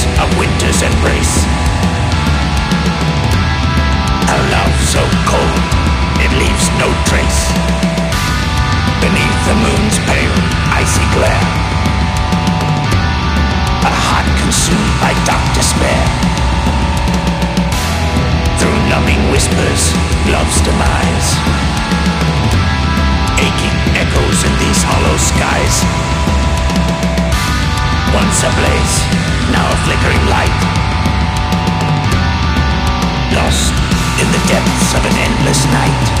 A of winter's embrace. a love so cold, it leaves no trace. Beneath the moon's pale, icy glare, a heart consumed by dark despair. Through numbing whispers, love's demise. Aching echoes in these hollow skies once a blaze, now a flickering light. Lost in the depths of an endless night.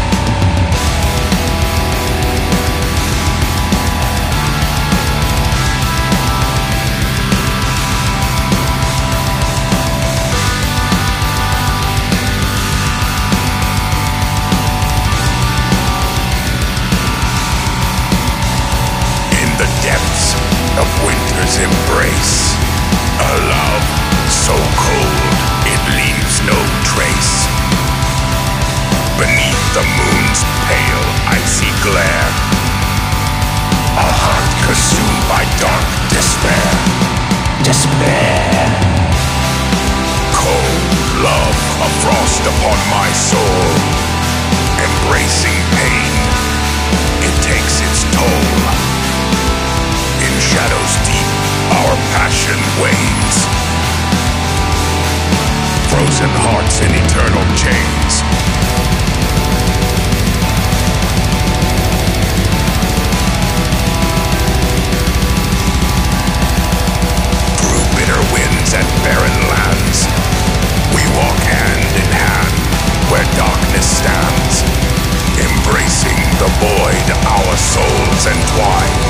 Embrace. A love so cold it leaves no trace. Beneath the moon's pale, icy glare. A heart consumed by dark despair. Despair. Cold love, a frost upon my soul. Embracing pain, it takes its toll. In shadows deep our passion wanes. Frozen hearts in eternal chains. Through bitter winds and barren lands, we walk hand in hand where darkness stands, embracing the void our souls entwine